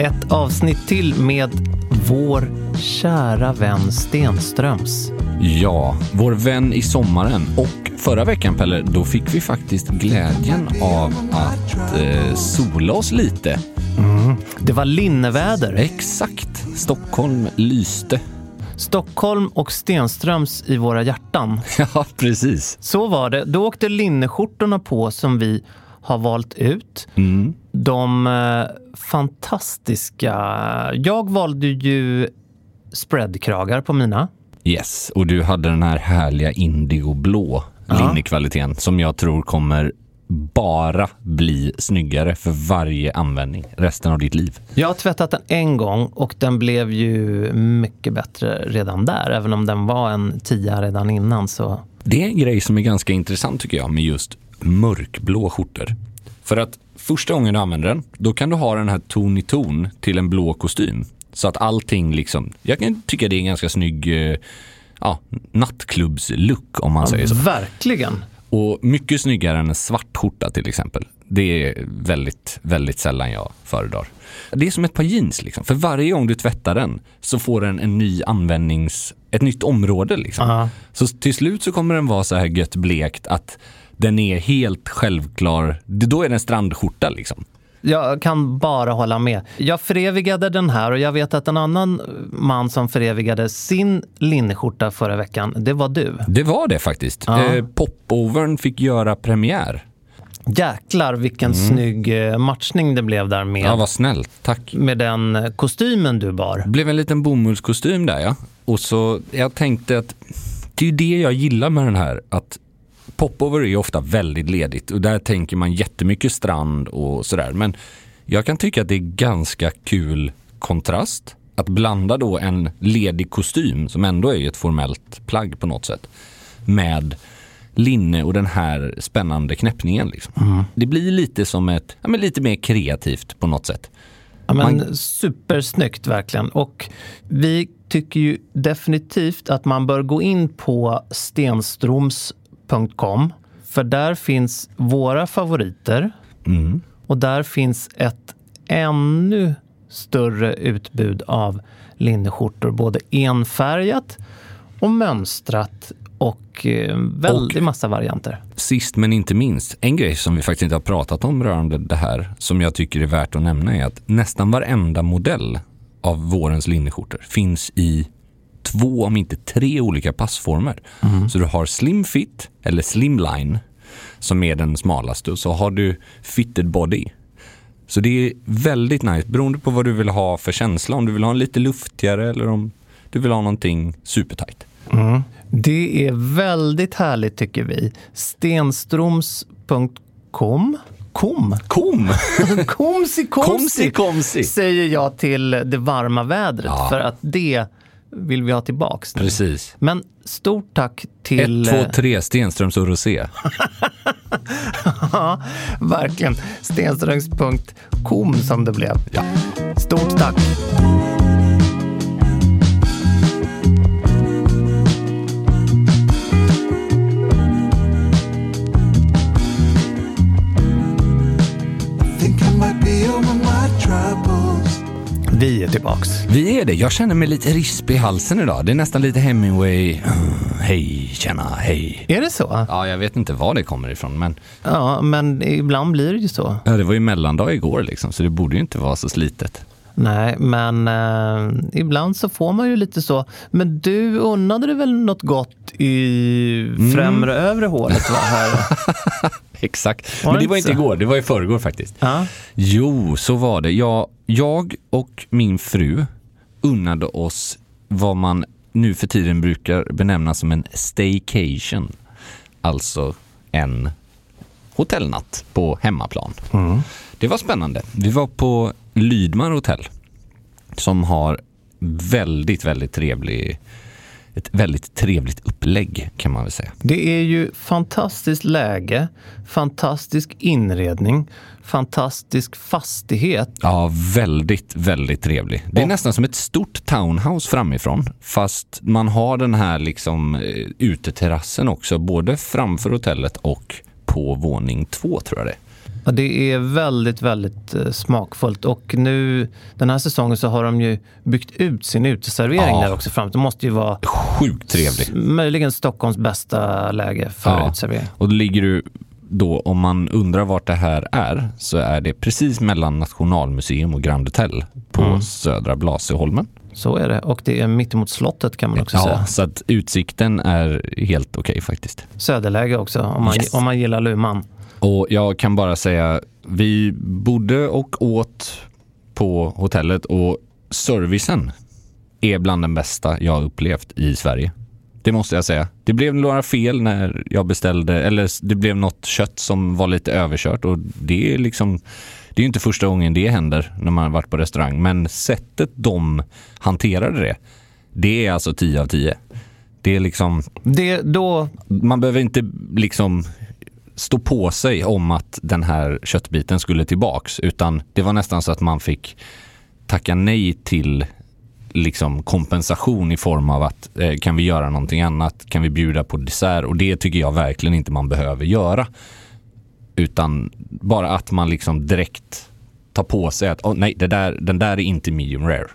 Ett avsnitt till med vår kära vän Stenströms. Ja, vår vän i sommaren. Och förra veckan, Pelle, då fick vi faktiskt glädjen av att eh, sola oss lite. Mm. Det var linneväder. Exakt. Stockholm lyste. Stockholm och Stenströms i våra hjärtan. Ja, precis. Så var det. Då åkte linneskjortorna på som vi har valt ut. Mm. De eh, fantastiska... Jag valde ju spreadkragar på mina. Yes, och du hade den här härliga indigoblå Ja. linnekvaliteten som jag tror kommer bara bli snyggare för varje användning resten av ditt liv. Jag har tvättat den en gång och den blev ju mycket bättre redan där. Även om den var en tia redan innan så... Det är en grej som är ganska intressant tycker jag med just mörkblå skjortor. För att första gången du använder den, då kan du ha den här ton i ton till en blå kostym. Så att allting liksom, jag kan tycka det är en ganska snygg eh, ja, nattklubbslook om man säger så. Verkligen! Och mycket snyggare än en svart skjorta till exempel. Det är väldigt, väldigt sällan jag föredrar. Det är som ett par jeans liksom. För varje gång du tvättar den så får den en ny användnings, ett nytt område liksom. Ja. Så till slut så kommer den vara så här gött blekt att den är helt självklar. Det- Då är den strandskjorta liksom. Jag kan bara hålla med. Jag förevigade den här och jag vet att en annan man som förevigade sin linneskjorta förra veckan, det var du. Det var det faktiskt. Ja. Eh, Popovern fick göra premiär. Jäklar vilken snygg eh, matchning det blev där med, Mm. Ja, vad snällt. Tack. med den kostymen du bar. blev en liten bomullskostym där ja. Och så jag tänkte att det är ju det jag gillar med den här. Att popover är ofta väldigt ledigt och där tänker man jättemycket strand och sådär. Men jag kan tycka att det är ganska kul kontrast. Att blanda då en ledig kostym som ändå är ett formellt plagg på något sätt med linne och den här spännande knäppningen. Liksom. Det blir lite som ett, ja, men lite mer kreativt på något sätt. Ja, men Man- Supersnyggt verkligen. Och vi tycker ju definitivt att man bör gå in på stenstroms.com. För där finns våra favoriter. Mm. Och där finns ett ännu större utbud av linneskjortor. Både enfärgat och mönstrat och eh, väldigt Och- massa varianter. Sist men inte minst, en grej som vi faktiskt inte har pratat om rörande det här, som jag tycker är värt att nämna är att nästan varenda modell av vårens linneskjortor finns i två, om inte tre olika passformer. Så du har slim fit eller slimline som är den smalaste och så har du fitted body. Så det är väldigt nice beroende på vad du vill ha för känsla. Om du vill ha en lite luftigare eller om du vill ha någonting supertight. Det är väldigt härligt tycker vi. Stenstroms.com Kom. Kom! Komsi, komsi, Komsi, komsi. säger jag till det varma vädret Ja. för att det vill vi ha tillbaks. nu. Precis. Men stort tack till... 1, 2, 3, Stenströms och Rosé. Ja, verkligen. Stenströms.com som det blev. Ja. Stort tack. Vi är tillbaks. Vi är det. Jag känner mig lite risp i halsen idag. Det är nästan lite Hemingway. Mm, hej, tjena, hej. Är det så? Ja, jag vet inte var det kommer ifrån, men Ja, men ibland blir det ju så. ja, det var ju mellandag igår liksom, så det borde ju inte vara så slitet. Nej, men eh, ibland så får man ju lite så. Men du unnade dig väl något gott i Mm. främre övre hålet va? Här? Exakt. Var men det var inte igår, det var i förrgår faktiskt. Ja. Jo, så var det. Jag, jag och min fru unnade oss vad man nu för tiden brukar benämna som en staycation. Alltså en hotellnatt på hemmaplan. Det var spännande. Vi var på Lydmar hotell som har väldigt, väldigt trevlig ett väldigt trevligt upplägg kan man väl säga. Det är ju fantastiskt läge, fantastisk inredning, fantastisk fastighet. Ja, väldigt, väldigt trevlig. Det är Och- nästan som ett stort townhouse framifrån. Fast man har den här liksom eh, uteterrassen också, både framför hotellet och på våning två tror jag det är. Ja, det är väldigt, väldigt eh, smakfullt. Och nu den här säsongen så har de ju byggt ut sin uteservering Ja. där också framåt. Det måste ju vara Sjukt trevlig. s- möjligen Stockholms bästa läge för Ja. uteservering. Och då ligger du då, om man undrar vart det här är, så är det precis mellan Nationalmuseum och Grand Hotel på Mm. södra Blasieholmen. Så är det. Och det är mittemot slottet kan man också Ja, säga. så att utsikten är helt okej faktiskt. Söderläge också om man, Yes. om man gillar Luman. Och jag kan bara säga, vi bodde och åt på hotellet och servicen är bland den bästa jag upplevt i Sverige. Det måste jag säga. Det blev några fel när jag beställde, eller det blev något kött som var lite överkört och det är liksom, det är inte första gången det händer när man har varit på restaurang, men sättet de hanterade det, det är alltså 10 av 10. Det är liksom, Det, då, man behöver inte liksom stå på sig om att den här köttbiten skulle tillbaks utan det var nästan så att man fick tacka nej till liksom kompensation i form av att eh, kan vi göra någonting annat? Kan vi bjuda på dessert? Och det tycker jag verkligen inte man behöver göra. Utan bara att man liksom direkt tar på sig att oh, nej, det där, den där är inte medium rare.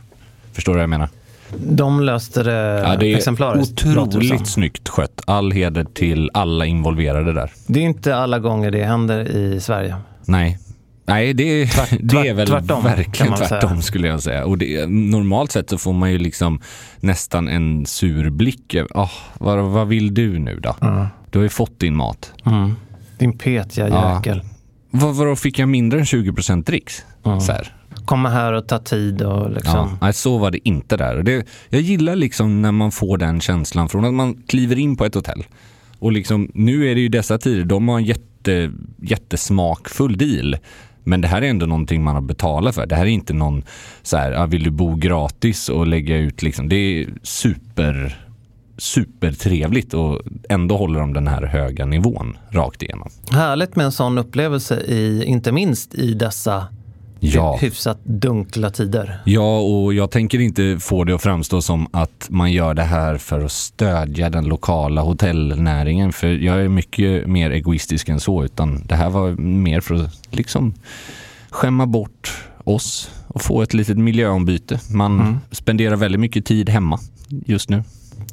Förstår du vad jag menar? De löste det, Ja, det är exemplariskt. otroligt snyggt skött. All heder till alla involverade där. Det är inte alla gånger det händer i Sverige. Nej. Nej, det är, det är tvärt- väl tvärtom, verkligen tvärtom skulle jag säga. Och det, normalt sett så får man ju liksom nästan en sur blick. Oh, vad, vad vill du nu då? Du har ju fått din mat. Mm. Din petiga Ja. jäkel. Vad, vadå, fick jag mindre än 20% dricks? Så här. Komma här och ta tid och Ja, liksom. nej, så var det inte där. Det, jag gillar liksom när man får den känslan från att man kliver in på ett hotell. Och liksom, nu är det ju dessa tider, de har en jätte, jättesmakfull deal. Men det här är ändå någonting man har betalat för. Det här är inte någon så här, ah, vill du bo gratis och lägga ut liksom. Det är super, supertrevligt och ändå håller de den här höga nivån rakt igenom. Härligt med en sån upplevelse, i, inte minst i dessa Ja. hyfsat dunkla tider. Ja, och jag tänker inte få det att framstå som att man gör det här för att stödja den lokala hotellnäringen. För jag är mycket mer egoistisk än så. Utan det här var mer för att liksom skämma bort oss och få ett litet miljöombyte. Man spenderar väldigt mycket tid hemma just nu.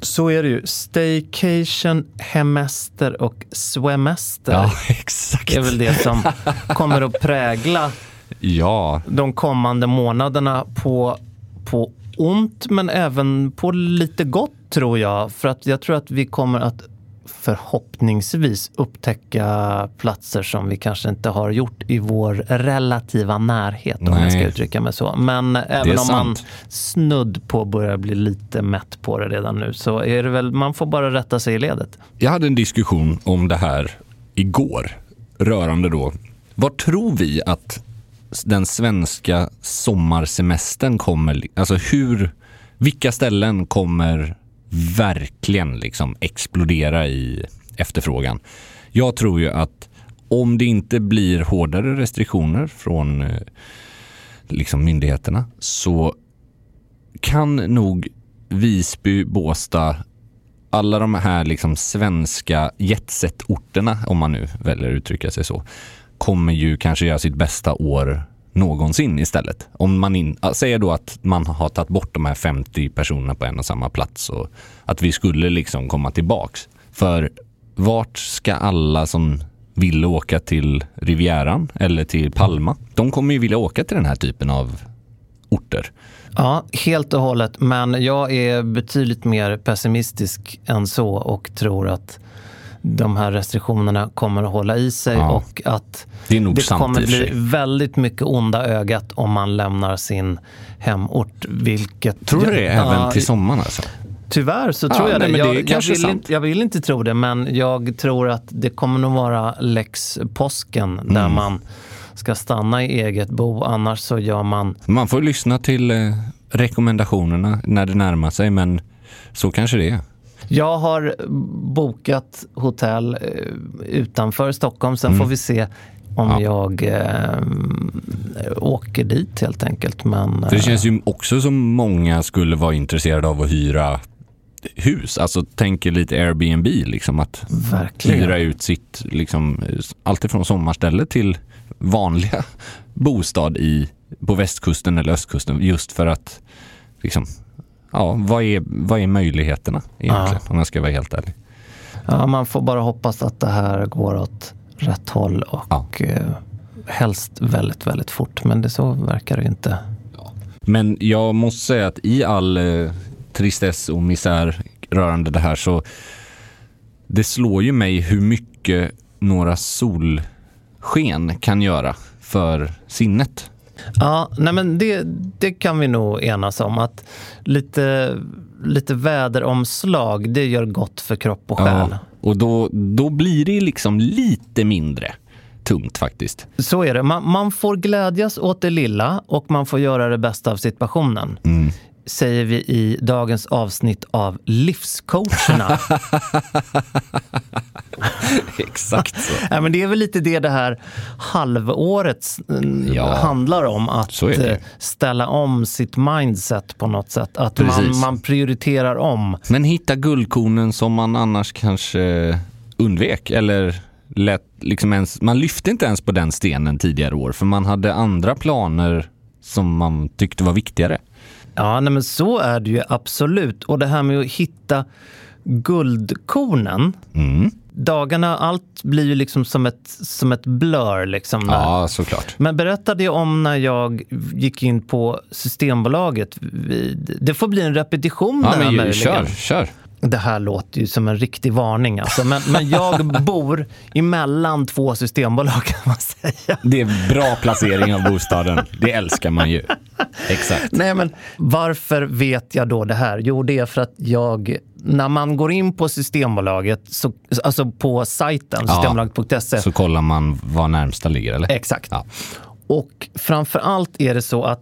Så är det ju. Staycation, hemester och swemester exakt. är väl det som kommer att prägla Ja, de kommande månaderna på, på ont men även på lite gott tror jag. För att jag tror att vi kommer att förhoppningsvis upptäcka platser som vi kanske inte har gjort i vår relativa närhet om jag ska uttrycka mig så. Men även om man snudd på börjar bli lite mätt på det redan nu så är det väl, man får bara rätta sig i ledet. Jag hade en diskussion om det här igår rörande då. Vad tror vi att den svenska sommarsemestern kommer, alltså hur, vilka ställen kommer verkligen liksom explodera i efterfrågan? Jag tror ju att om det inte blir hårdare restriktioner från eh, liksom myndigheterna så kan nog Visby, Båstad, alla de här liksom svenska jetset-orterna, om man nu väljer att uttrycka sig så, kommer ju kanske göra sitt bästa år någonsin istället. Om man in, säger då att man har tagit bort de här 50 personerna på en och samma plats och att vi skulle liksom komma tillbaks. För vart ska alla som vill åka till Rivieran eller till Palma? De kommer ju vilja åka till den här typen av orter. Ja, helt och hållet. Men jag är betydligt mer pessimistisk än så och tror att de här restriktionerna kommer att hålla i sig Ja. och att Det det kommer bli väldigt mycket onda ögat om man lämnar sin hemort. Vilket Tror du det? Även Ja, till sommaren alltså? Tyvärr så Ja, tror jag nej, det. men det Jag, jag, vill inte, jag vill inte tro det, men jag tror att det kommer nog vara lex påsken där Mm. man ska stanna i eget bo. Annars så gör man Man får lyssna till eh, rekommendationerna när det närmar sig, men så kanske det är. Jag har bokat hotell eh, utanför Stockholm. Sen får vi se om Mm. Ja. jag eh, åker dit helt enkelt. Men, För det eh, känns ju också som många skulle vara intresserade av att hyra hus. Alltså tänker lite Airbnb, liksom att Verkligen. hyra ut sitt, liksom, alltifrån sommarställe till vanliga bostad i, på västkusten eller östkusten. Just för att, liksom, ja, vad är, vad är möjligheterna egentligen? Om jag ska vara helt ärlig. ja, man får bara hoppas att det här går åt rätt håll och Ja. eh, helst väldigt, väldigt fort. Men det så verkar det inte. Men jag måste säga att i all eh, tristess och misär rörande det här så det slår ju mig hur mycket några solsken kan göra för sinnet. Ja, nej men det, det kan vi nog enas om. Att lite, lite väderomslag, det gör gott för kropp och själ. och då, då blir det liksom lite mindre tungt faktiskt. Så är det. Man, man får glädjas åt det lilla och man får göra det bästa av situationen. Säger vi i dagens avsnitt av Livscoacherna. Exakt så. ja, men det är väl lite det det här halvåret mm, Ja. handlar om. Att eh, ställa om sitt mindset på något sätt. Att man, man prioriterar om. Men hitta guldkornen som man annars kanske undvek eller lät liksom ens, man lyfte inte ens på den stenen tidigare år för man hade andra planer som man tyckte var viktigare. Ja, nej, men så är det ju absolut. Och det här med att hitta guldkornen. Mm. Dagarna, allt blir ju liksom som ett, som ett blur. Liksom. Ja, såklart. Men berättade jag om när jag gick in på Systembolaget. Det får bli en repetition Ja, men ju- möjligen. kör, kör. Det här låter ju som en riktig varning. Alltså. Men, men jag bor emellan två systembolag kan man säga. Det är bra placering av bostaden. Det älskar man ju. Exakt. Nej, men varför vet jag då det här? Jo, det är för att jag, när man går in på Systembolaget, så, alltså på sajten, Ja. systembolaget.se, Så kollar man var närmsta ligger, eller? Exakt. Ja. Och framför allt är det så att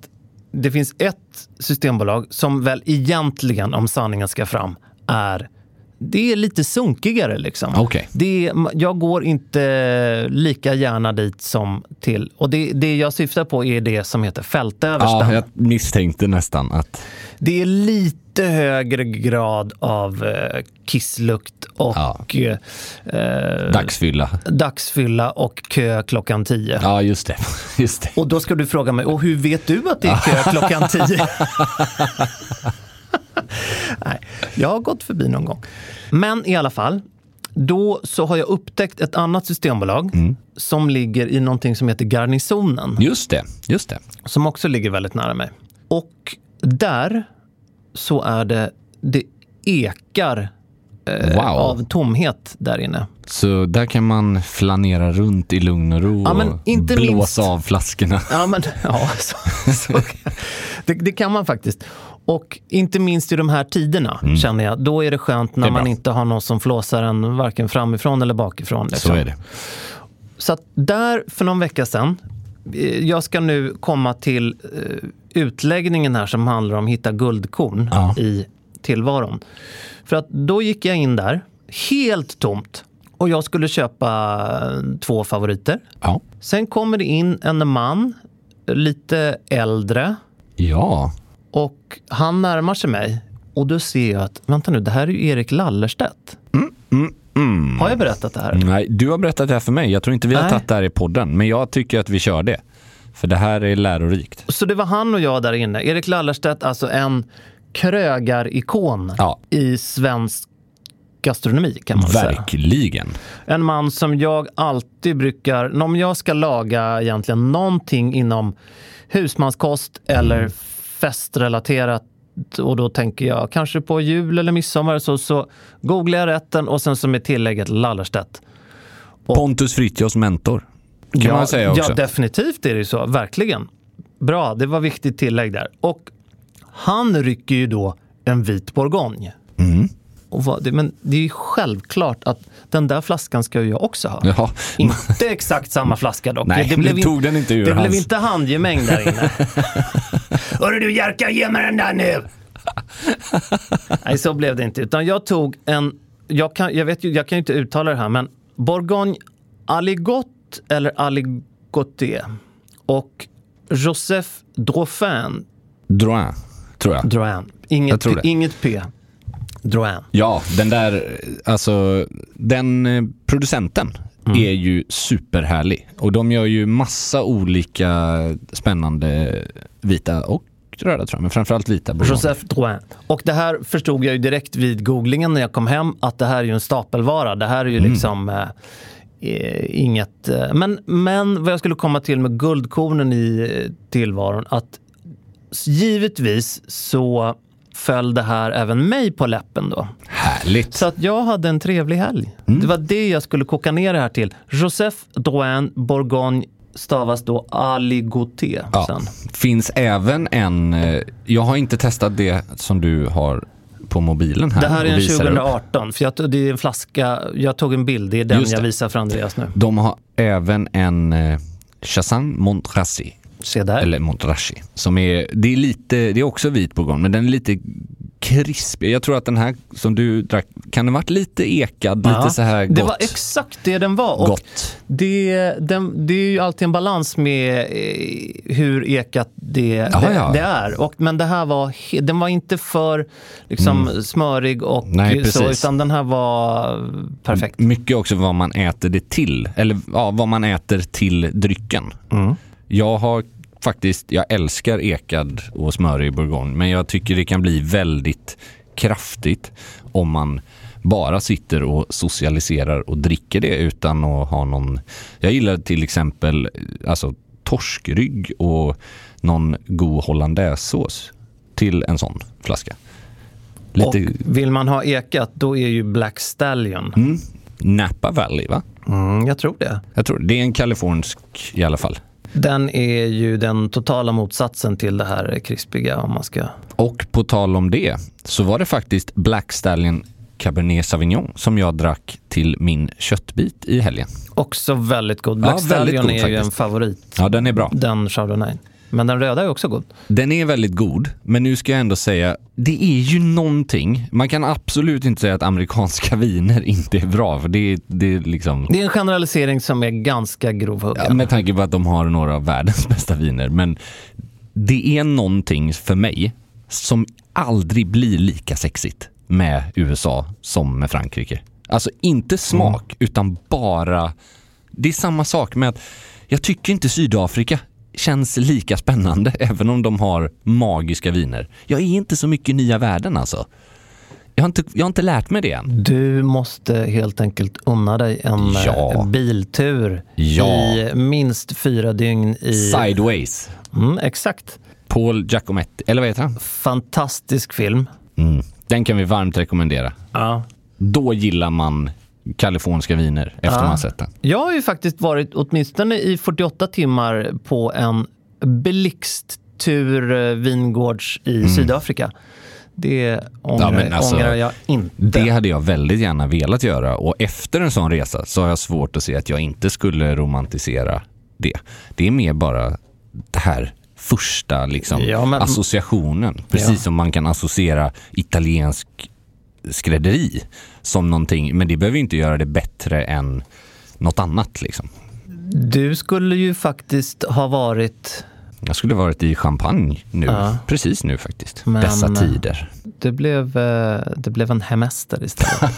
det finns ett systembolag som väl egentligen, om sanningen ska fram, är det är lite sunkigare. Liksom. Okej. Det är, jag går inte lika gärna dit som till... Och det, det jag syftar på är det som heter fältöversten. Ja, jag misstänkte nästan att... Det är lite högre grad av eh, kisslukt och Ja. eh, Dagsfylla. dagsfylla och kö klockan tio. Ja, just det. Just det. Och då ska du fråga mig, och hur vet du att det är kö klockan tio? Nej, jag har gått förbi någon gång. Men i alla fall, då så har jag upptäckt ett annat systembolag som ligger i någonting som heter Garnisonen, Just det. Just det. som också ligger väldigt nära mig. Och där så är det, det ekar eh, Wow. av tomhet där inne. Så där kan man flanera runt i lugn och ro Ja, och blåsa minst- av flaskorna. Ja, men, ja så, så, det, det kan man faktiskt. Och inte minst i de här tiderna, känner jag. Då är det skönt när Mm. Det man inte har någon som flåsar en varken framifrån eller bakifrån. liksom. Så är det. Så att där för någon vecka sedan, eh, jag ska nu komma till eh, utläggningen här som handlar om hitta guldkorn Ja. i tillvaron. För att då gick jag in där, helt tomt. Och jag skulle köpa eh, två favoriter. Ja. Sen kommer det in en man, lite äldre, Ja. Och han närmar sig mig. Och då ser jag att, vänta nu, det här är ju Erik Lallerstedt. Har jag berättat det här? Nej, du har berättat det här för mig. Jag tror inte vi har tagit det här i podden, men jag tycker att vi kör det. För det här är lärorikt. Så det var han och jag där inne. Erik Lallerstedt, alltså en krögarikon Ja. i svensk gastronomi kan man säga. Verkligen. En man som jag alltid brukar, om jag ska laga egentligen någonting inom husmanskost eller festrelaterat och då tänker jag kanske på jul eller midsommar så, så googlar jag rätten och sen så med tillägget Lallerstedt. Pontus Frithiofs mentor. Kan ja, man säga också. Ja, definitivt är det så. Verkligen. Bra, det var viktigt tillägg där. Och han rycker ju då en vit bourgogne. Mm. Vad, men det är ju självklart att den där flaskan ska ju jag också ha. Ja. Inte exakt samma flaska dock. Nej, det nu tog den inte ur Det hans- blev inte handgemäng där inne. Hörru du Jerka, ge mig den där nu! Nej, så blev det inte. Utan jag tog en, jag kan, jag vet ju, jag kan ju inte uttala det här, men Bourgogne Aligot eller Aligoté och Joseph Dauphin, Drouin, tror jag. Drouin. Jag Inget, tror P, inget P. Drouin. Ja, den där, alltså den eh, producenten Mm. är ju superhärlig. Och de gör ju massa olika spännande vita och röda tror jag, men framförallt vita bourgogne. Joseph Drouin. Och det här förstod jag ju direkt vid googlingen när jag kom hem att det här är ju en stapelvara. Det här är ju Mm. liksom eh, eh, inget... Eh, men, men vad jag skulle komma till med guldkornen i eh, tillvaron att givetvis så föll det här även mig på läppen då. Härligt. Så att jag hade en trevlig helg. Mm. Det var det jag skulle koka ner det här till. Joseph Drouin Bourgogne stavas då Aligoté Ja. sen. Finns även en, eh, jag har inte testat det som du har på mobilen här. Det här är en visar upp. 2018, för jag, det är en flaska, jag tog en bild, det är den jag visar för Andreas nu. De har även en eh, Chassin Montrachy. Se där. Eller Montrachy. Som är, det är lite, det är också vit bourgogne, men den är lite krispig. Jag tror att den här som du drack, kan ha varit lite ekad, Ja. lite så här gott. Det var exakt det den var. Och Gott. Det, den, det är ju alltid en balans med eh, hur ekat det, Ja, det, ja. det är. Och, men det här var, den var inte för liksom, smörig och Mm. Nej, så, utan den här var perfekt. Mycket också vad man äter det till, eller ja, vad man äter till drycken. Mm. Jag har faktiskt, jag älskar ekad och smörig bourgogne, men jag tycker det kan bli väldigt kraftigt om man bara sitter och socialiserar och dricker det utan att ha någon... Jag gillar till exempel alltså, torskrygg och någon god hollandaisesås till en sån flaska. Lite Och vill man ha ekat, då är ju Black Stallion. mm, Napa Valley, va? Mm, jag tror det. Jag tror det är en kalifornisk i alla fall. Den är ju den totala motsatsen till det här krispiga om man ska... Och på tal om det så var det faktiskt Black Stallion Cabernet Sauvignon som jag drack till min köttbit i helgen. Också väldigt god. Ja, Black väldigt Stallion god är ju en favorit. Ja, den är bra. Den Chardonnay. Men den röda är också god. Den är väldigt god, men nu ska jag ändå säga, det är ju någonting. Man kan absolut inte säga att amerikanska viner inte är bra, för det är, det är liksom... Det är en generalisering som är ganska grovhuggen. Ja, med tanke på att de har några av världens bästa viner. Men det är någonting för mig som aldrig blir lika sexigt med USA som med Frankrike. Alltså inte smak, utan bara... Det är samma sak med att jag tycker inte Sydafrika känns lika spännande, även om de har magiska viner. Jag är inte så mycket nya världen alltså. Jag har inte, jag har inte lärt mig det än. Du måste helt enkelt unna dig en Ja. eh, biltur Ja. i minst fyra dygn i... Sideways. Mm, exakt. Paul Giacometti, eller vad heter han? Fantastisk film. Mm. Den kan vi varmt rekommendera. Ja. Då gillar man kaliforniska viner efter Ja. man har sett den. Jag har ju faktiskt varit åtminstone i 48 timmar på en blixttur eh, vingårds i Sydafrika. Det ångrar, Mm. Ja, alltså, ångrar jag inte. Det hade jag väldigt gärna velat göra och efter en sån resa så har jag svårt att se att jag inte skulle romantisera det. Det är mer bara det här första liksom, Ja, men- associationen. Precis Ja. som man kan associera italiensk skrädderi som någonting, men det behöver ju inte göra det bättre än något annat. Liksom. Du skulle ju faktiskt ha varit... Jag skulle varit i champagne nu, Ja. precis nu faktiskt. Men- Dessa tider. Det blev, eh, det blev en hemester istället.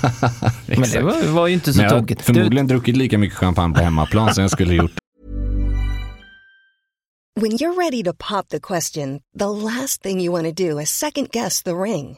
Men det var, var ju inte så tokigt. Du, förmodligen druckit lika mycket champagne på hemmaplan som jag skulle gjort When you're ready to pop the question, the last thing you want to do is second guess the ring.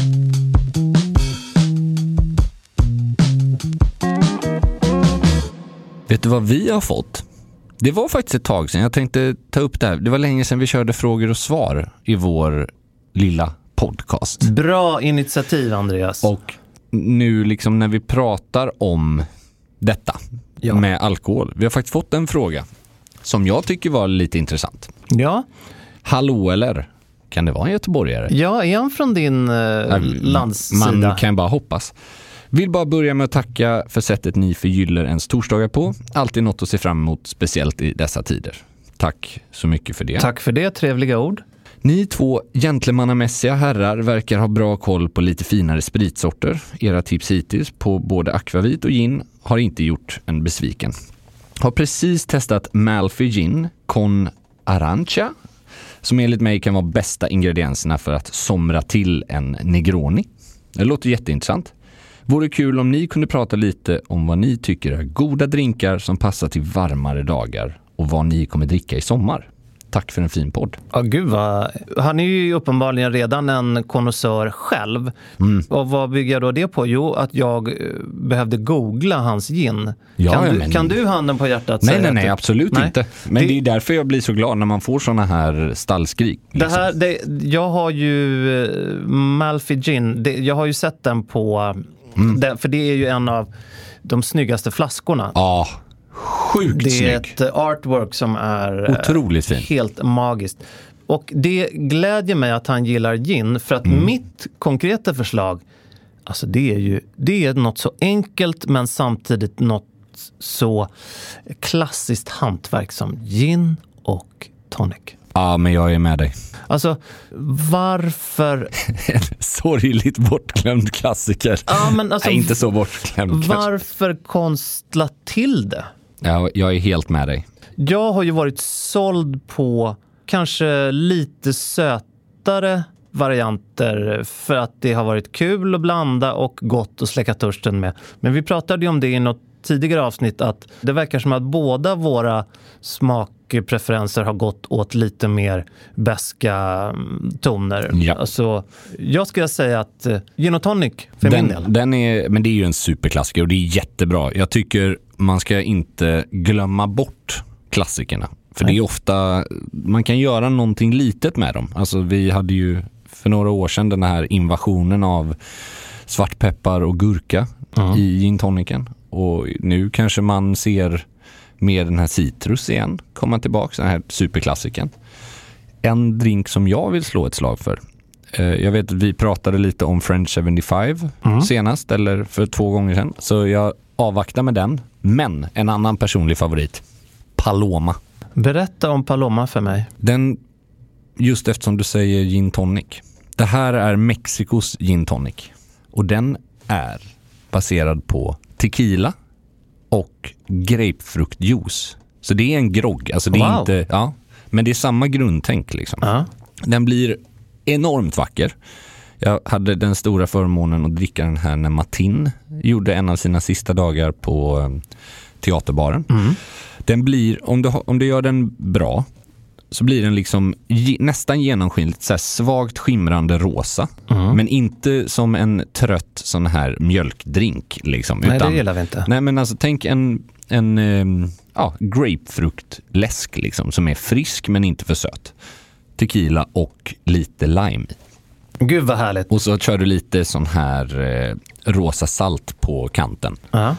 Vet du vad vi har fått? Det var faktiskt ett tag sedan. Jag tänkte ta upp det här. Det var länge sedan vi körde frågor och svar i vår lilla podcast. Bra initiativ Andreas. Och nu liksom när vi pratar om detta Ja. med alkohol. Vi har faktiskt fått en fråga som jag tycker var lite intressant. ja. Hallå eller? Kan det vara en göteborgare? ja, är han från din eh, landssida? Man kan bara hoppas. Vill bara börja med att tacka för sättet ni förgyller ens torsdagar på. Alltid något att se fram emot, speciellt i dessa tider. Tack så mycket för det. Tack för det, trevliga ord. Ni två gentlemannamässiga herrar verkar ha bra koll på lite finare spritsorter. Era tips hittills på både akvavit och gin har inte gjort en besviken. Har precis testat Malfi Gin Con Arancia som enligt mig kan vara bästa ingredienserna för att somra till en Negroni. Det låter jätteintressant. Vore kul om ni kunde prata lite om vad ni tycker är goda drinkar som passar till varmare dagar och vad ni kommer dricka i sommar. Tack för en fin podd. Ja, gud vad... Han är ju uppenbarligen redan en konnässör själv. Mm. Och vad bygger jag då det på? Jo, att jag eh, behövde googla hans gin. Ja, kan, du, men- kan du handen på hjärtat Nej, nej, nej, du- absolut Nej. inte. Men det... Det- är därför jag blir så glad när man får såna här stallskrik. Det liksom. här, det, jag har ju uh, Malfi Gin, det, jag har ju sett den på, Mm. den, för det är ju en av de snyggaste flaskorna. Ja, sjukt det är snygg. ett eh, artwork som är eh, Otroligt fin. helt magiskt. Och det glädjer mig att han gillar gin, för att Mm. mitt konkreta förslag, alltså det är ju det är något så enkelt men samtidigt något så klassiskt hantverk som gin och tonic. Ja, men jag är med dig. Alltså, varför... Sorgligt bortglömd klassiker. Ja, men alltså, Nej, inte så bortglömd kanske. Varför konstla till det? Ja, jag är helt med dig. Jag har ju varit såld på kanske lite sötare varianter för att det har varit kul att blanda och gott att släcka törsten med. Men vi pratade ju om det i något tidigare avsnitt att det verkar som att båda våra smakpreferenser har gått åt lite mer beska mm, toner. Ja. Alltså, jag skulle säga att eh, gin och tonic för min del. Den, den är, men det är ju en superklassiker och det är jättebra. Jag tycker man ska inte glömma bort klassikerna. För det är ofta, man kan göra någonting litet med dem. Alltså vi hade ju för några år sedan den här invasionen av svartpeppar och gurka i gin tonicen. Och nu kanske man ser mer den här citrus igen komma tillbaka, den här superklassiken. en drink som jag vill slå ett slag för. Eh, Jag vet att vi pratade lite om French 75 senast, eller för två gånger sedan. Så jag avvaktar med den. Men en annan personlig favorit. Paloma. Berätta om Paloma för mig. Den, just eftersom du säger gin tonic. Det här är Mexikos gin tonic. Och den är baserad på tequila och grapefruktjuice. Så det är en grogg. Alltså det är Wow. inte, ja, men det är samma grundtänk. Liksom. Ja. Den blir enormt vacker. Jag hade den stora förmånen att dricka den här när Martin gjorde en av sina sista dagar på eh, teaterbaren. Den blir, om du, om du gör den bra, så blir den liksom nästan genomskinligt så svagt skimrande rosa. Men inte som en trött sån här mjölkdrink. Liksom, Nej, utan, det gillar vi inte. Nej men alltså tänk en, en ja, grapefruktläsk liksom, som är frisk men inte för söt. Tequila och lite lime i. Gud vad härligt. Och så kör du lite sån här eh, rosa salt på kanten. Ja.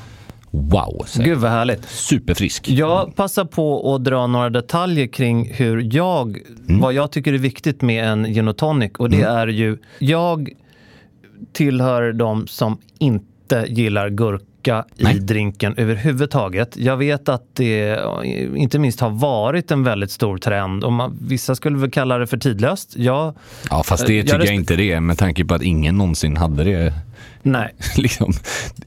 Wow! säger Gud vad härligt. Superfrisk. Jag passar på att dra några detaljer kring hur jag, vad jag tycker är viktigt med en gin och tonic. Och det är ju, jag tillhör de som inte gillar gurka i Nej. drinken överhuvudtaget. Jag vet att det inte minst har varit en väldigt stor trend och man, vissa skulle väl kalla det för tidlöst. Jag, Ja fast det Jag tycker jag, inte det är med tanke på att ingen någonsin hade det. nej. liksom.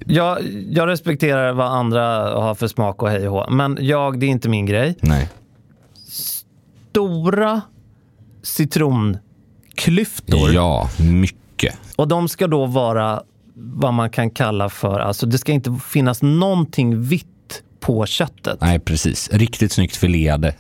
Jag, jag respekterar vad andra har för smak och hej och hå, men jag, det är inte min grej. Nej. Stora citronklyftor. Ja, mycket. Och de ska då vara vad man kan kalla för, alltså det ska inte finnas någonting vitt på köttet. Nej precis. Riktigt snyggt filéade.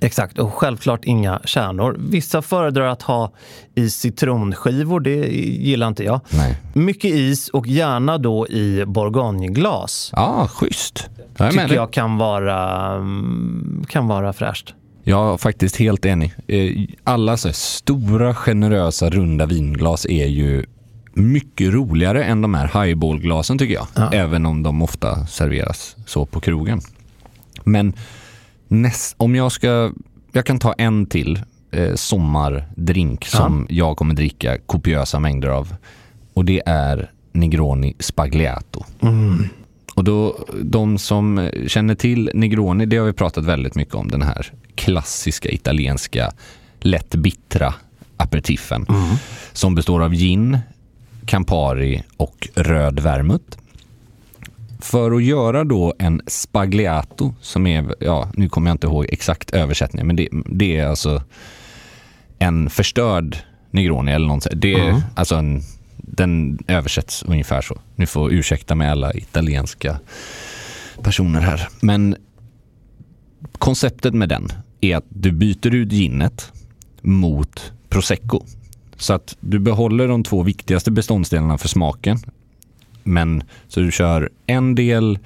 Exakt, och självklart inga kärnor. Vissa föredrar att ha i citronskivor, det gillar inte jag. Nej. Mycket is och gärna då i bourgogneglas. Ja, schysst. Jag Tycker jag kan vara, mm, kan vara fräscht. Jag är faktiskt helt enig. Eh, Alla så stora, generösa, runda vinglas är ju mycket roligare än de här highballglasen tycker jag. Ja. Även om de ofta serveras så på krogen. Men näst, om jag ska, jag kan ta en till eh, sommardrink som jag kommer dricka kopiösa mängder av. Och det är Negroni Spagliato. Och då, de som känner till Negroni, det har vi pratat väldigt mycket om, den här klassiska italienska lätt bittra aperitiffen. Som består av gin, Campari och röd vermouth. För att göra då en spagliato, som är, ja nu kommer jag inte ihåg exakt översättningen, men det, det är alltså en förstörd Negroni eller något. Det är alltså en, den översätts ungefär så. Ni får ursäkta mig alla italienska personer här. Men konceptet med den är att du byter ut ginet mot prosecco. Så att du behåller de två viktigaste beståndsdelarna för smaken. Men så du kör en del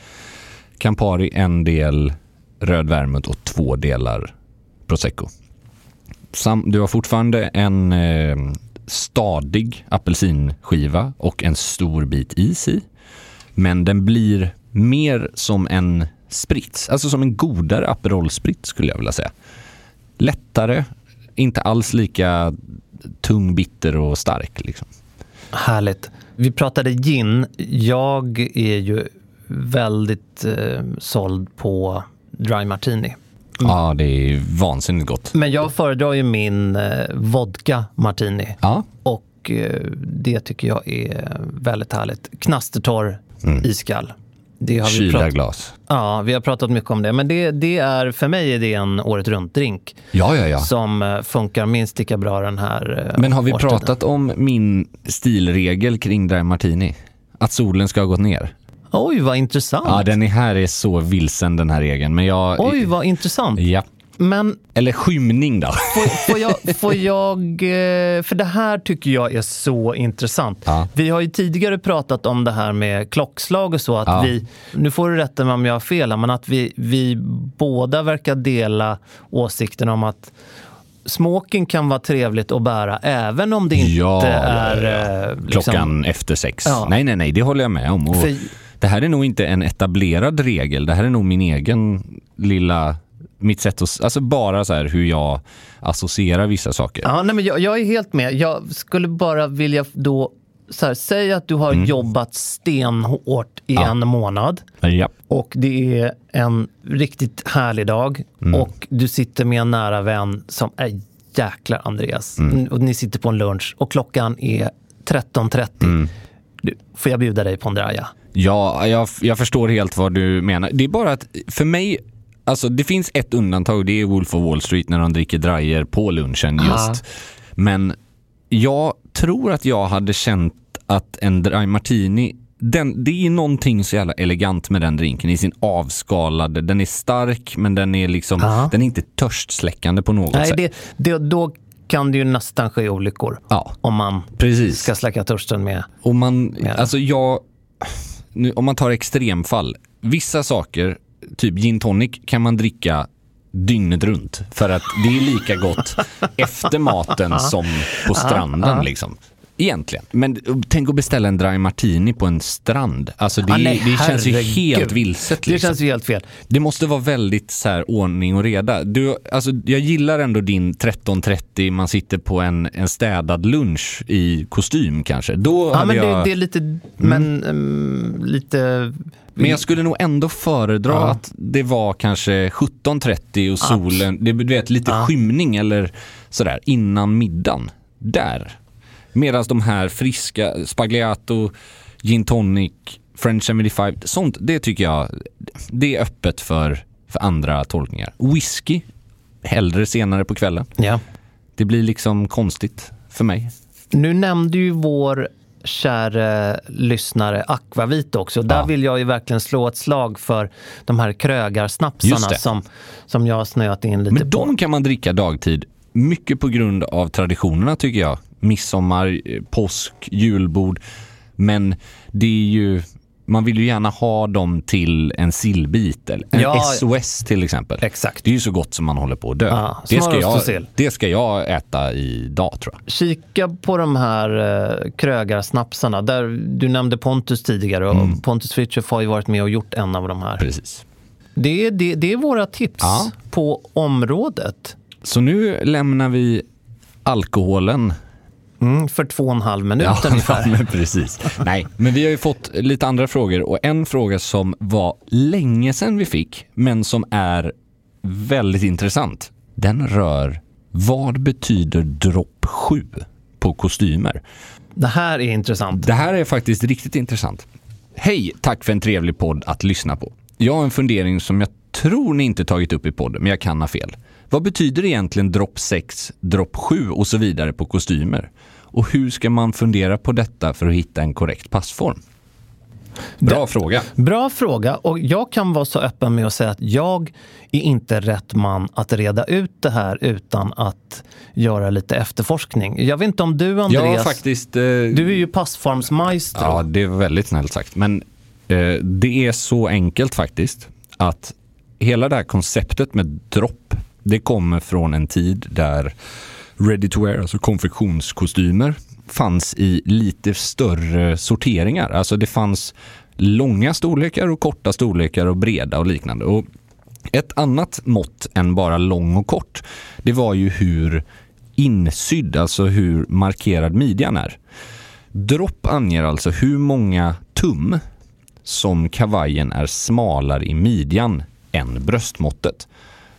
Campari, en del röd vermouth och två delar prosecco. Sam, du har fortfarande en eh, stadig apelsinskiva och en stor bit is i. Men den blir mer som en sprits, alltså som en godare Aperol Spritz skulle jag vilja säga. Lättare, inte alls lika tung, bitter och stark. Liksom. Härligt. Vi pratade gin. Jag är ju väldigt eh, såld på dry martini. Ja, det är vansinnigt gott. Men jag föredrar ju min eh, vodka martini. Ja, Och eh, det tycker jag är väldigt härligt. Knastertorr, iskall. Det har vi kylda pratat, glas. ja, vi har pratat mycket om det. Men det, det är, för mig är det en året runt-drink. Ja, ja, ja. Som eh, funkar minst lika bra den här eh, Men har vi årstiden. pratat om min stilregel kring Dry Martini? Att solen ska ha gått ner. Oj, vad intressant. Ja, den är här är så vilsen den här regeln. Men jag... Oj, vad intressant. Ja. Men Eller skymning då. Får, får, jag, får jag... eh, För det här tycker jag är så intressant. Ja. Vi har ju tidigare pratat om det här med klockslag och så. Att Ja. vi, nu får du rätta mig om jag har fel, men att vi, vi båda verkar dela åsikten om att smoking kan vara trevligt att bära även om det inte Ja, är... ja. eh, liksom- Klockan efter sex. Nej, nej, nej, det håller jag med om. Och För- Det här är nog inte en etablerad regel. Det här är nog min egen lilla mitt sätt att, alltså bara så här hur jag associerar vissa saker. Ja, nej, men jag, jag är helt med. Jag skulle bara vilja då så här, säg att du har jobbat stenhårt i Mm. Ja. en månad Ja. och det är en riktigt härlig dag Mm. och du sitter med en nära vän som är jäklar Andreas. Mm. Och ni sitter på en lunch och klockan är 13.30. Mm. Du, får jag bjuda dig på en draja? Ja, jag, jag förstår helt vad du menar. Det är bara att för mig, alltså det finns ett undantag, det är Wolf of Wall Street när de dricker drajer på lunchen just. Men jag tror att jag hade känt att en dry martini, den, det är någonting så jävla elegant med den drinken i sin avskalade, den är stark men den är liksom, Ja. den är inte törstsläckande på något Nej, sätt. det, det, då kan det ju nästan ske olyckor. Ja. Om man Precis. ska släcka törsten med... Och man, Ja. alltså jag, nu, om man tar extremfall, vissa saker, typ gin tonic, kan man dricka dygnet runt. För att det är lika gott efter maten som på stranden liksom. Egentligen. Men tänk att beställa en dry martini på en strand. Alltså det, Ah, nej, det känns ju helt vilset. Det Liksom. känns ju helt fel. Det måste vara väldigt så här ordning och reda. Du, alltså, jag gillar ändå din 13.30, man sitter på en, en städad lunch i kostym kanske. Då Ja, men jag... Mm. det, det är lite... Men ehm, lite... Men jag skulle nog ändå föredra Ja. att det var kanske 17.30 och solen, det, du vet lite skymning eller sådär innan middagen. Där. Medan de här friska, spagliato, gin tonic, French 75, sånt, det tycker jag, det är öppet för, för andra tolkningar. Whisky, hellre senare på kvällen. Ja. Det blir liksom konstigt för mig. Nu nämnde ju vår kära lyssnare Aquavit också. Där Ja. vill jag ju verkligen slå ett slag för de här krögarsnapsarna som, som jag har snöat in lite Men på. de kan man dricka dagtid. Mycket på grund av traditionerna tycker jag. Midsommar, eh, påsk, julbord. Men det är ju, man vill ju gärna ha dem till en sillbit. Eller en Ja. SOS till exempel. Exakt. Det är ju så gott som man håller på att dö. Ja, det, ska jag, det ska jag äta idag tror jag. Kika på de här eh, krögarsnapsarna. Där, du nämnde Pontus tidigare och Mm. Pontus Fritiof har ju varit med och gjort en av de här. Precis. Det är, det, det är våra tips Ja. på området. Så nu lämnar vi alkoholen Mm, för två och en halv minut Ja, ungefär. men precis. Nej, men vi har ju fått lite andra frågor och en fråga som var länge sedan vi fick, men som är väldigt intressant. Den rör vad betyder dropp 7 på kostymer? Det här är intressant. Det här är faktiskt riktigt intressant. Hej, tack för en trevlig podd att lyssna på. Jag har en fundering som jag tror ni inte tagit upp i podden, men jag kan ha fel. Vad betyder egentligen dropp 6, dropp 7 och så vidare på kostymer? Och hur ska man fundera på detta för att hitta en korrekt passform? Bra fråga. Bra fråga och jag kan vara så öppen med att säga att jag är inte rätt man att reda ut det här utan att göra lite efterforskning. Jag vet inte om du Andreas, faktiskt... Eh, du är ju passformsmaestro. Ja, det är väldigt snällt sagt. Men eh, det är så enkelt faktiskt att hela det här konceptet med dropp, det kommer från en tid där ready to wear, alltså konfektionskostymer, fanns i lite större sorteringar. Alltså det fanns långa storlekar och korta storlekar och breda och liknande. Och ett annat mått än bara lång och kort, det var ju hur insydd, alltså hur markerad midjan är. Dropp anger alltså hur många tum som kavajen är smalare i midjan än bröstmåttet.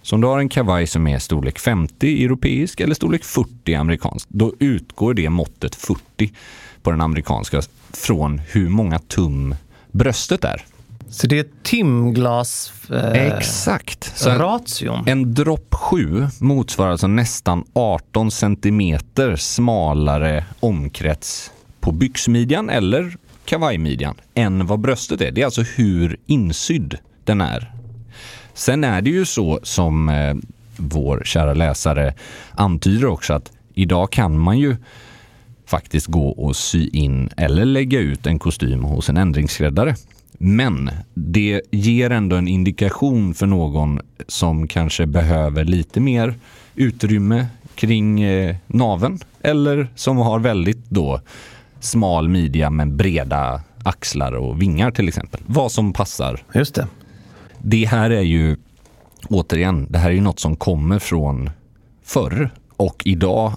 Så om du har en kavaj som är storlek 50 europeisk eller storlek 40 amerikansk, då utgår det måttet 40 på den amerikanska från hur många tum bröstet är. Så det är timglas eh, Exakt. Så en, ration. en dropp 7 motsvarar alltså nästan 18 centimeter smalare omkrets på byxmidjan eller kavajmidjan än vad bröstet är. Det är alltså hur insydd den är. Sen är det ju så som eh, vår kära läsare antyder också att idag kan man ju faktiskt gå och sy in eller lägga ut en kostym hos en ändringsskräddare. Men det ger ändå en indikation för någon som kanske behöver lite mer utrymme kring eh, naven eller som har väldigt då smal midja med breda axlar och vingar till exempel. Vad som passar Just det det här är ju återigen, det här är ju något som kommer från förr och idag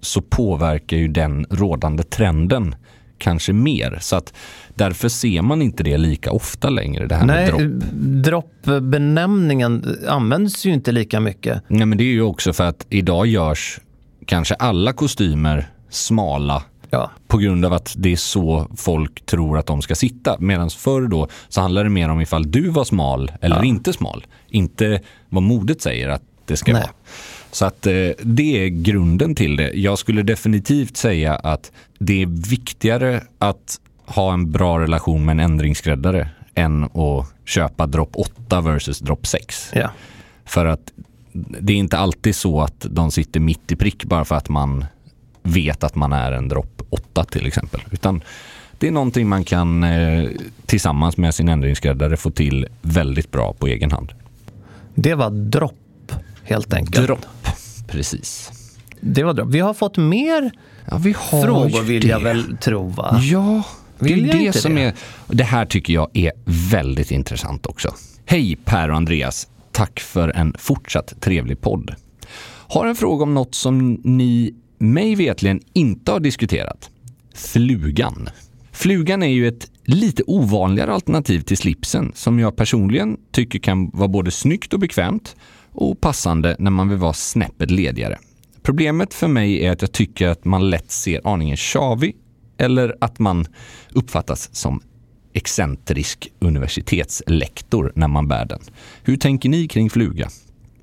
så påverkar ju den rådande trenden kanske mer. Så att därför ser man inte det lika ofta längre. Det här Nej, med dropp. droppbenämningen används ju inte lika mycket. Nej, men det är ju också för att idag görs kanske alla kostymer smala Ja. på grund av att det är så folk tror att de ska sitta. Medan förr då så handlar det mer om ifall du var smal eller inte smal. Inte vad modet säger att det ska Nej. vara. Så att eh, det är grunden till det. Jag skulle definitivt säga att det är viktigare att ha en bra relation med en ändringsskräddare än att köpa dropp 8 versus dropp 6. Ja. För att det är inte alltid så att de sitter mitt i prick bara för att man vet att man är en dropp 8 till exempel. Utan det är någonting man kan eh, tillsammans med sin ändringsskräddare få till väldigt bra på egen hand. Det var dropp, helt enkelt. Dropp, precis. Det var dropp. Vi har fått mer Ja, vi har frågor vill det. jag väl tro, va? Ja, det Vill är det som det? är... Det här tycker jag är väldigt intressant också. Hej Per och Andreas. Tack för en fortsatt trevlig podd. Har en fråga om något som ni mig vetligen inte har diskuterat. Flugan. Flugan är ju ett lite ovanligare alternativ till slipsen som jag personligen tycker kan vara både snyggt och bekvämt och passande när man vill vara snäppet ledigare. Problemet för mig är att jag tycker att man lätt ser aningen tjavig eller att man uppfattas som excentrisk universitetslektor när man bär den. Hur tänker ni kring fluga?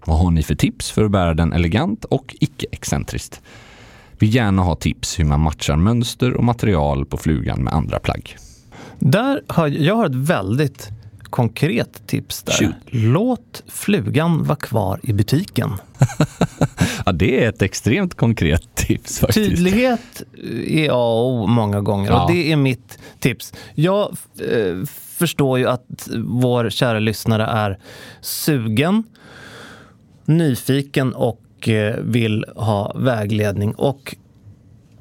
Vad har ni för tips för att bära den elegant och icke-excentriskt? Vill gärna ha tips hur man matchar mönster och material på flugan med andra plagg. Där har, jag har ett väldigt konkret tips där. Shoot. Låt flugan vara kvar i butiken. Ja, det är ett extremt konkret tips faktiskt. Tydlighet är A och O många gånger Ja. och det är mitt tips. Jag eh, förstår ju att vår kära lyssnare är sugen, nyfiken och vill ha vägledning. Och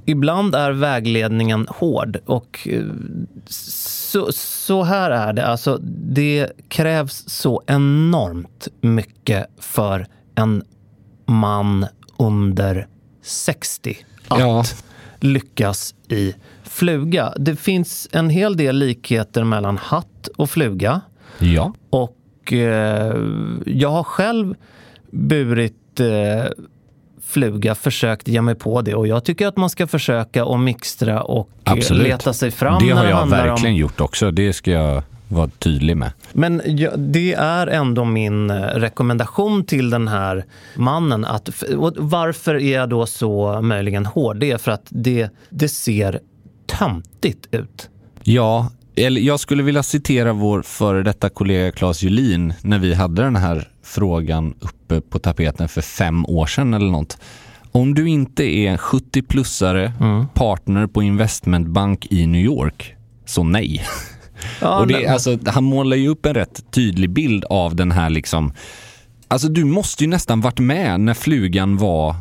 ibland är vägledningen hård. Och eh, så, så här är det. Alltså, det krävs så enormt mycket för en man under 60 att Ja. lyckas i fluga. Det finns en hel del likheter mellan hatt och fluga. Ja. Och eh, jag har själv burit eh, fluga, försökt ge mig på det. Och jag tycker att man ska försöka och mixtra och Absolut. leta sig fram Det har jag verkligen om... gjort också. Det ska jag vara tydlig med. Men ja, det är ändå min eh, rekommendation till den här mannen. Att, varför är jag då så möjligen hård? Det är för att det, det ser töntigt ut. Ja, eller jag skulle vilja citera vår före detta kollega Claes Julin när vi hade den här frågan uppe på tapeten för fem år sedan eller något. Om du inte är 70-plussare, partner på investmentbank i New York, så nej. Ja, och det, alltså, han målar ju upp en rätt tydlig bild av den här liksom... Alltså du måste ju nästan varit med när flugan var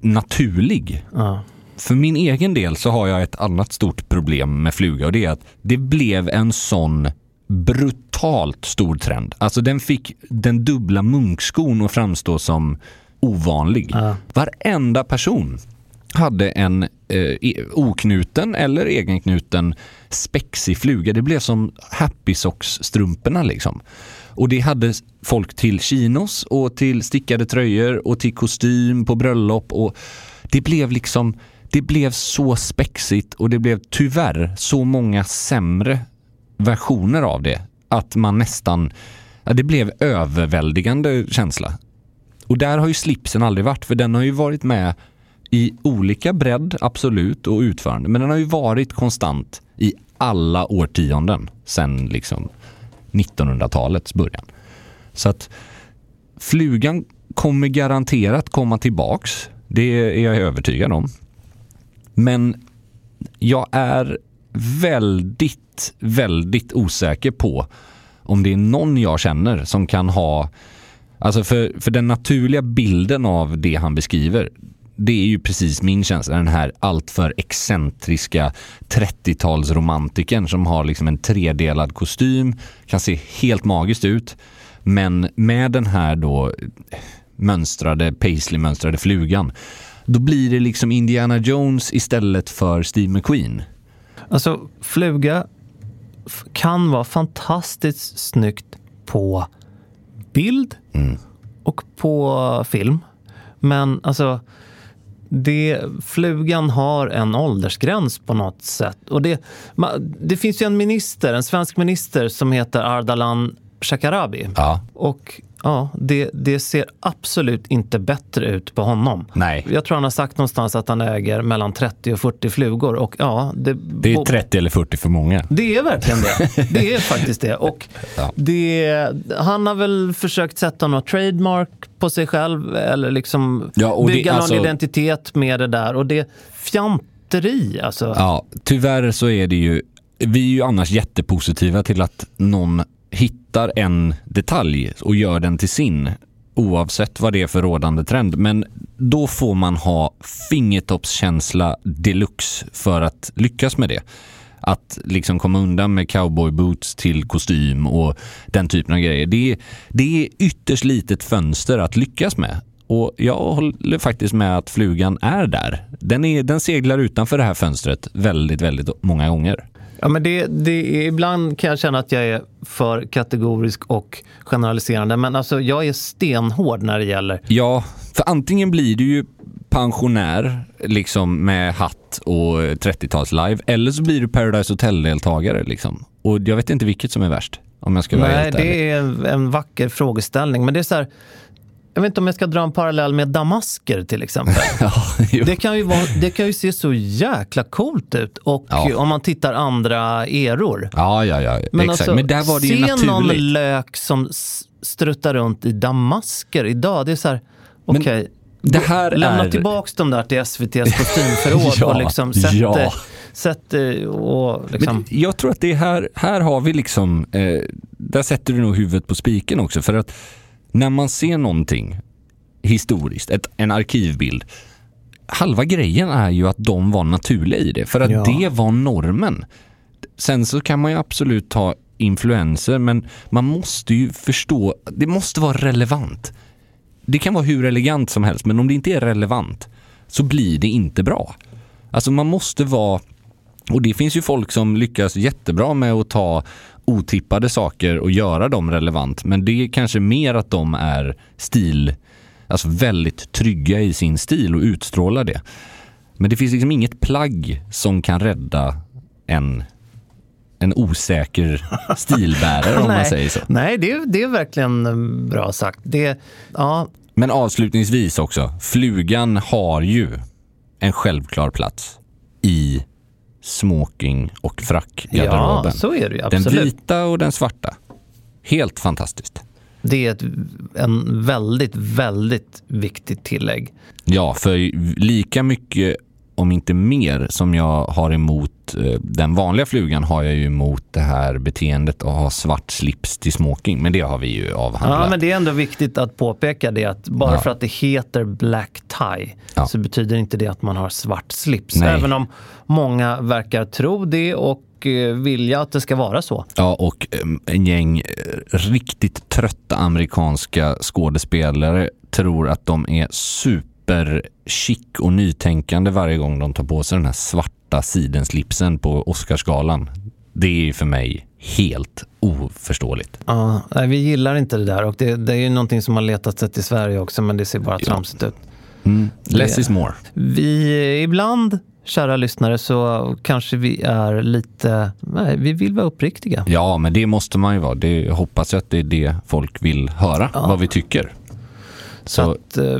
naturlig. ja. För min egen del så har jag ett annat stort problem med fluga och det är att det blev en sån brutalt stor trend. Alltså den fick den dubbla munkskon att framstå som ovanlig. Ja. Varenda person hade en eh, e- oknuten eller egenknuten spexig fluga. Det blev som Happy Socks-strumporna liksom. Och det hade folk till chinos och till stickade tröjor och till kostym på bröllop och det blev liksom det blev så spexigt och det blev tyvärr så många sämre versioner av det att man nästan, det blev överväldigande känsla. Och där har ju slipsen aldrig varit, för den har ju varit med i olika bredd, absolut, och utförande. Men den har ju varit konstant i alla årtionden sedan liksom 1900-talets början. Så att flugan kommer garanterat komma tillbaks. Det är jag övertygad om. Men jag är väldigt, väldigt osäker på om det är någon jag känner som kan ha Alltså för, för den naturliga bilden av det han beskriver, det är ju precis min känsla. Den här alltför excentriska 30-talsromantikern som har liksom en tredelad kostym, kan se helt magiskt ut. Men med den här då mönstrade, paisley-mönstrade flugan, då blir det liksom Indiana Jones istället för Steve McQueen. Alltså, fluga kan vara fantastiskt snyggt på bild och på film. Men alltså, det, flugan har en åldersgräns på något sätt. Och det, det finns ju en minister, en svensk minister som heter Ardalan Shekarabi. Ja. Och ja, det, det ser absolut inte bättre ut på honom. Nej. Jag tror han har sagt någonstans att han äger mellan 30 och 40 flugor. Och ja, det, Det är 30 eller 40 för många. det är verkligen det. Det är faktiskt det. Och Ja. det, han har väl försökt sätta något trademark på sig själv eller liksom Ja, och det- bygga någon alltså- identitet med det där. Och det fjanteri alltså. Ja, tyvärr så är det ju, vi är ju annars jättepositiva till att någon hittar en detalj och gör den till sin oavsett vad det är för rådande trend. Men då får man ha fingertoppskänsla deluxe för att lyckas med det. Att liksom komma undan med cowboyboots till kostym och den typen av grejer. Det är, det är ytterst litet fönster att lyckas med. Och jag håller faktiskt med att flugan är där. Den, är, den seglar utanför det här fönstret väldigt, väldigt många gånger. Ja, men det, det är, ibland kan jag känna att jag är för kategorisk och generaliserande. Men alltså, jag är stenhård när det gäller Ja, för antingen blir du ju pensionär liksom med hatt och 30-tals-live eller så blir du Paradise Hotel-deltagare liksom. Och jag vet inte vilket som är värst om jag ska vara Nej, helt ärlig. det är en, en vacker frågeställning. Men det är så här, jag vet inte om jag ska dra en parallell med damasker till exempel. Ja. Det kan, ju vara, det kan ju se så jäkla coolt ut. Och Ja. om man tittar andra eror. ja, ja, ja. Men, exakt. alltså, Men där var det ju se naturligt. någon lök som struttar runt i damasker idag. Det är så här, okej. det gå- här lämna är- tillbaks dem där till SVTs kostymförråd Ja, och liksom sätt, ja. det- sätt det och liksom... Men jag tror att det är här, här har vi liksom, eh, där sätter du nog huvudet på spiken också. För att när man ser någonting historiskt, ett, en arkivbild, halva grejen är ju att de var naturliga i det. För att Ja. det var normen. Sen så kan man ju absolut ta influenser, men man måste ju förstå, det måste vara relevant. Det kan vara hur elegant som helst, men om det inte är relevant så blir det inte bra. Alltså man måste vara och det finns ju folk som lyckas jättebra med att ta otippade saker och göra dem relevant. Men det är kanske mer att de är stil, alltså väldigt trygga i sin stil och utstrålar det. Men det finns liksom inget plagg som kan rädda en, en osäker stilbärare om man säger så. Nej, det, är- det är verkligen eh, bra sagt. Det, ja, Men avslutningsvis också, flugan har ju en självklar plats i smoking och frackgarderoben. ja, så är det ju Den absolut. vita och den svarta. Helt fantastiskt. Det är ett en väldigt, väldigt viktigt tillägg. Ja, för lika mycket, om inte mer, som jag har emot eh, den vanliga flugan har jag ju emot det här beteendet att ha svart slips till smoking. Men det har vi ju avhandlat. Ja, men det är ändå viktigt att påpeka det att bara Ja. för att det heter black tie Ja. så betyder inte det att man har svart slips. Nej. Även om många verkar tro det och eh, vilja att det ska vara så. Ja, och eh, en gäng riktigt trötta amerikanska skådespelare tror att de är super chic och nytänkande varje gång de tar på sig den här svarta sidenslipsen på Oscarsgalan. Det är för mig helt oförståeligt. Ja, nej, vi gillar inte det där och det, det är ju någonting som har letat sig till Sverige också men det ser bara tramsigt ut. Mm. Less Det- is more. Vi, ibland, kära lyssnare, så kanske vi är lite, nej, vi vill vara uppriktiga. Ja, men det måste man ju vara. Det, hoppas jag att det är det folk vill höra, vad vi tycker. Så att eh,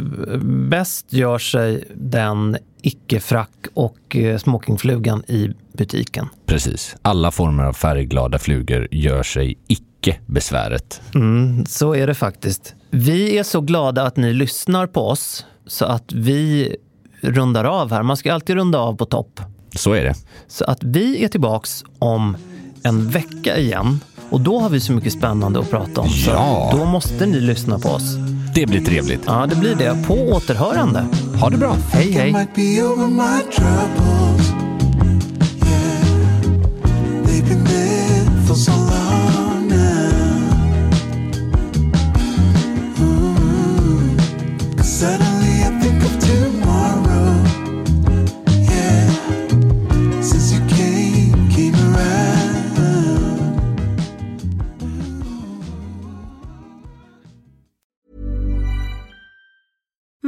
bäst gör sig den icke-frack och eh, smokingflugan i butiken. precis. Alla former av färgglada flugor gör sig icke besväret. Mm, så är det faktiskt. Vi är så glada att ni lyssnar på oss så att vi rundar av här. Man ska alltid runda av på topp. Så är det. Så att vi är tillbaks om en vecka igen. Och då har vi så mycket spännande att prata om. Ja. Så då måste ni lyssna på oss. Det blir trevligt. Ja, det blir det. På återhörande. Ha det bra. Hej, hej. Said I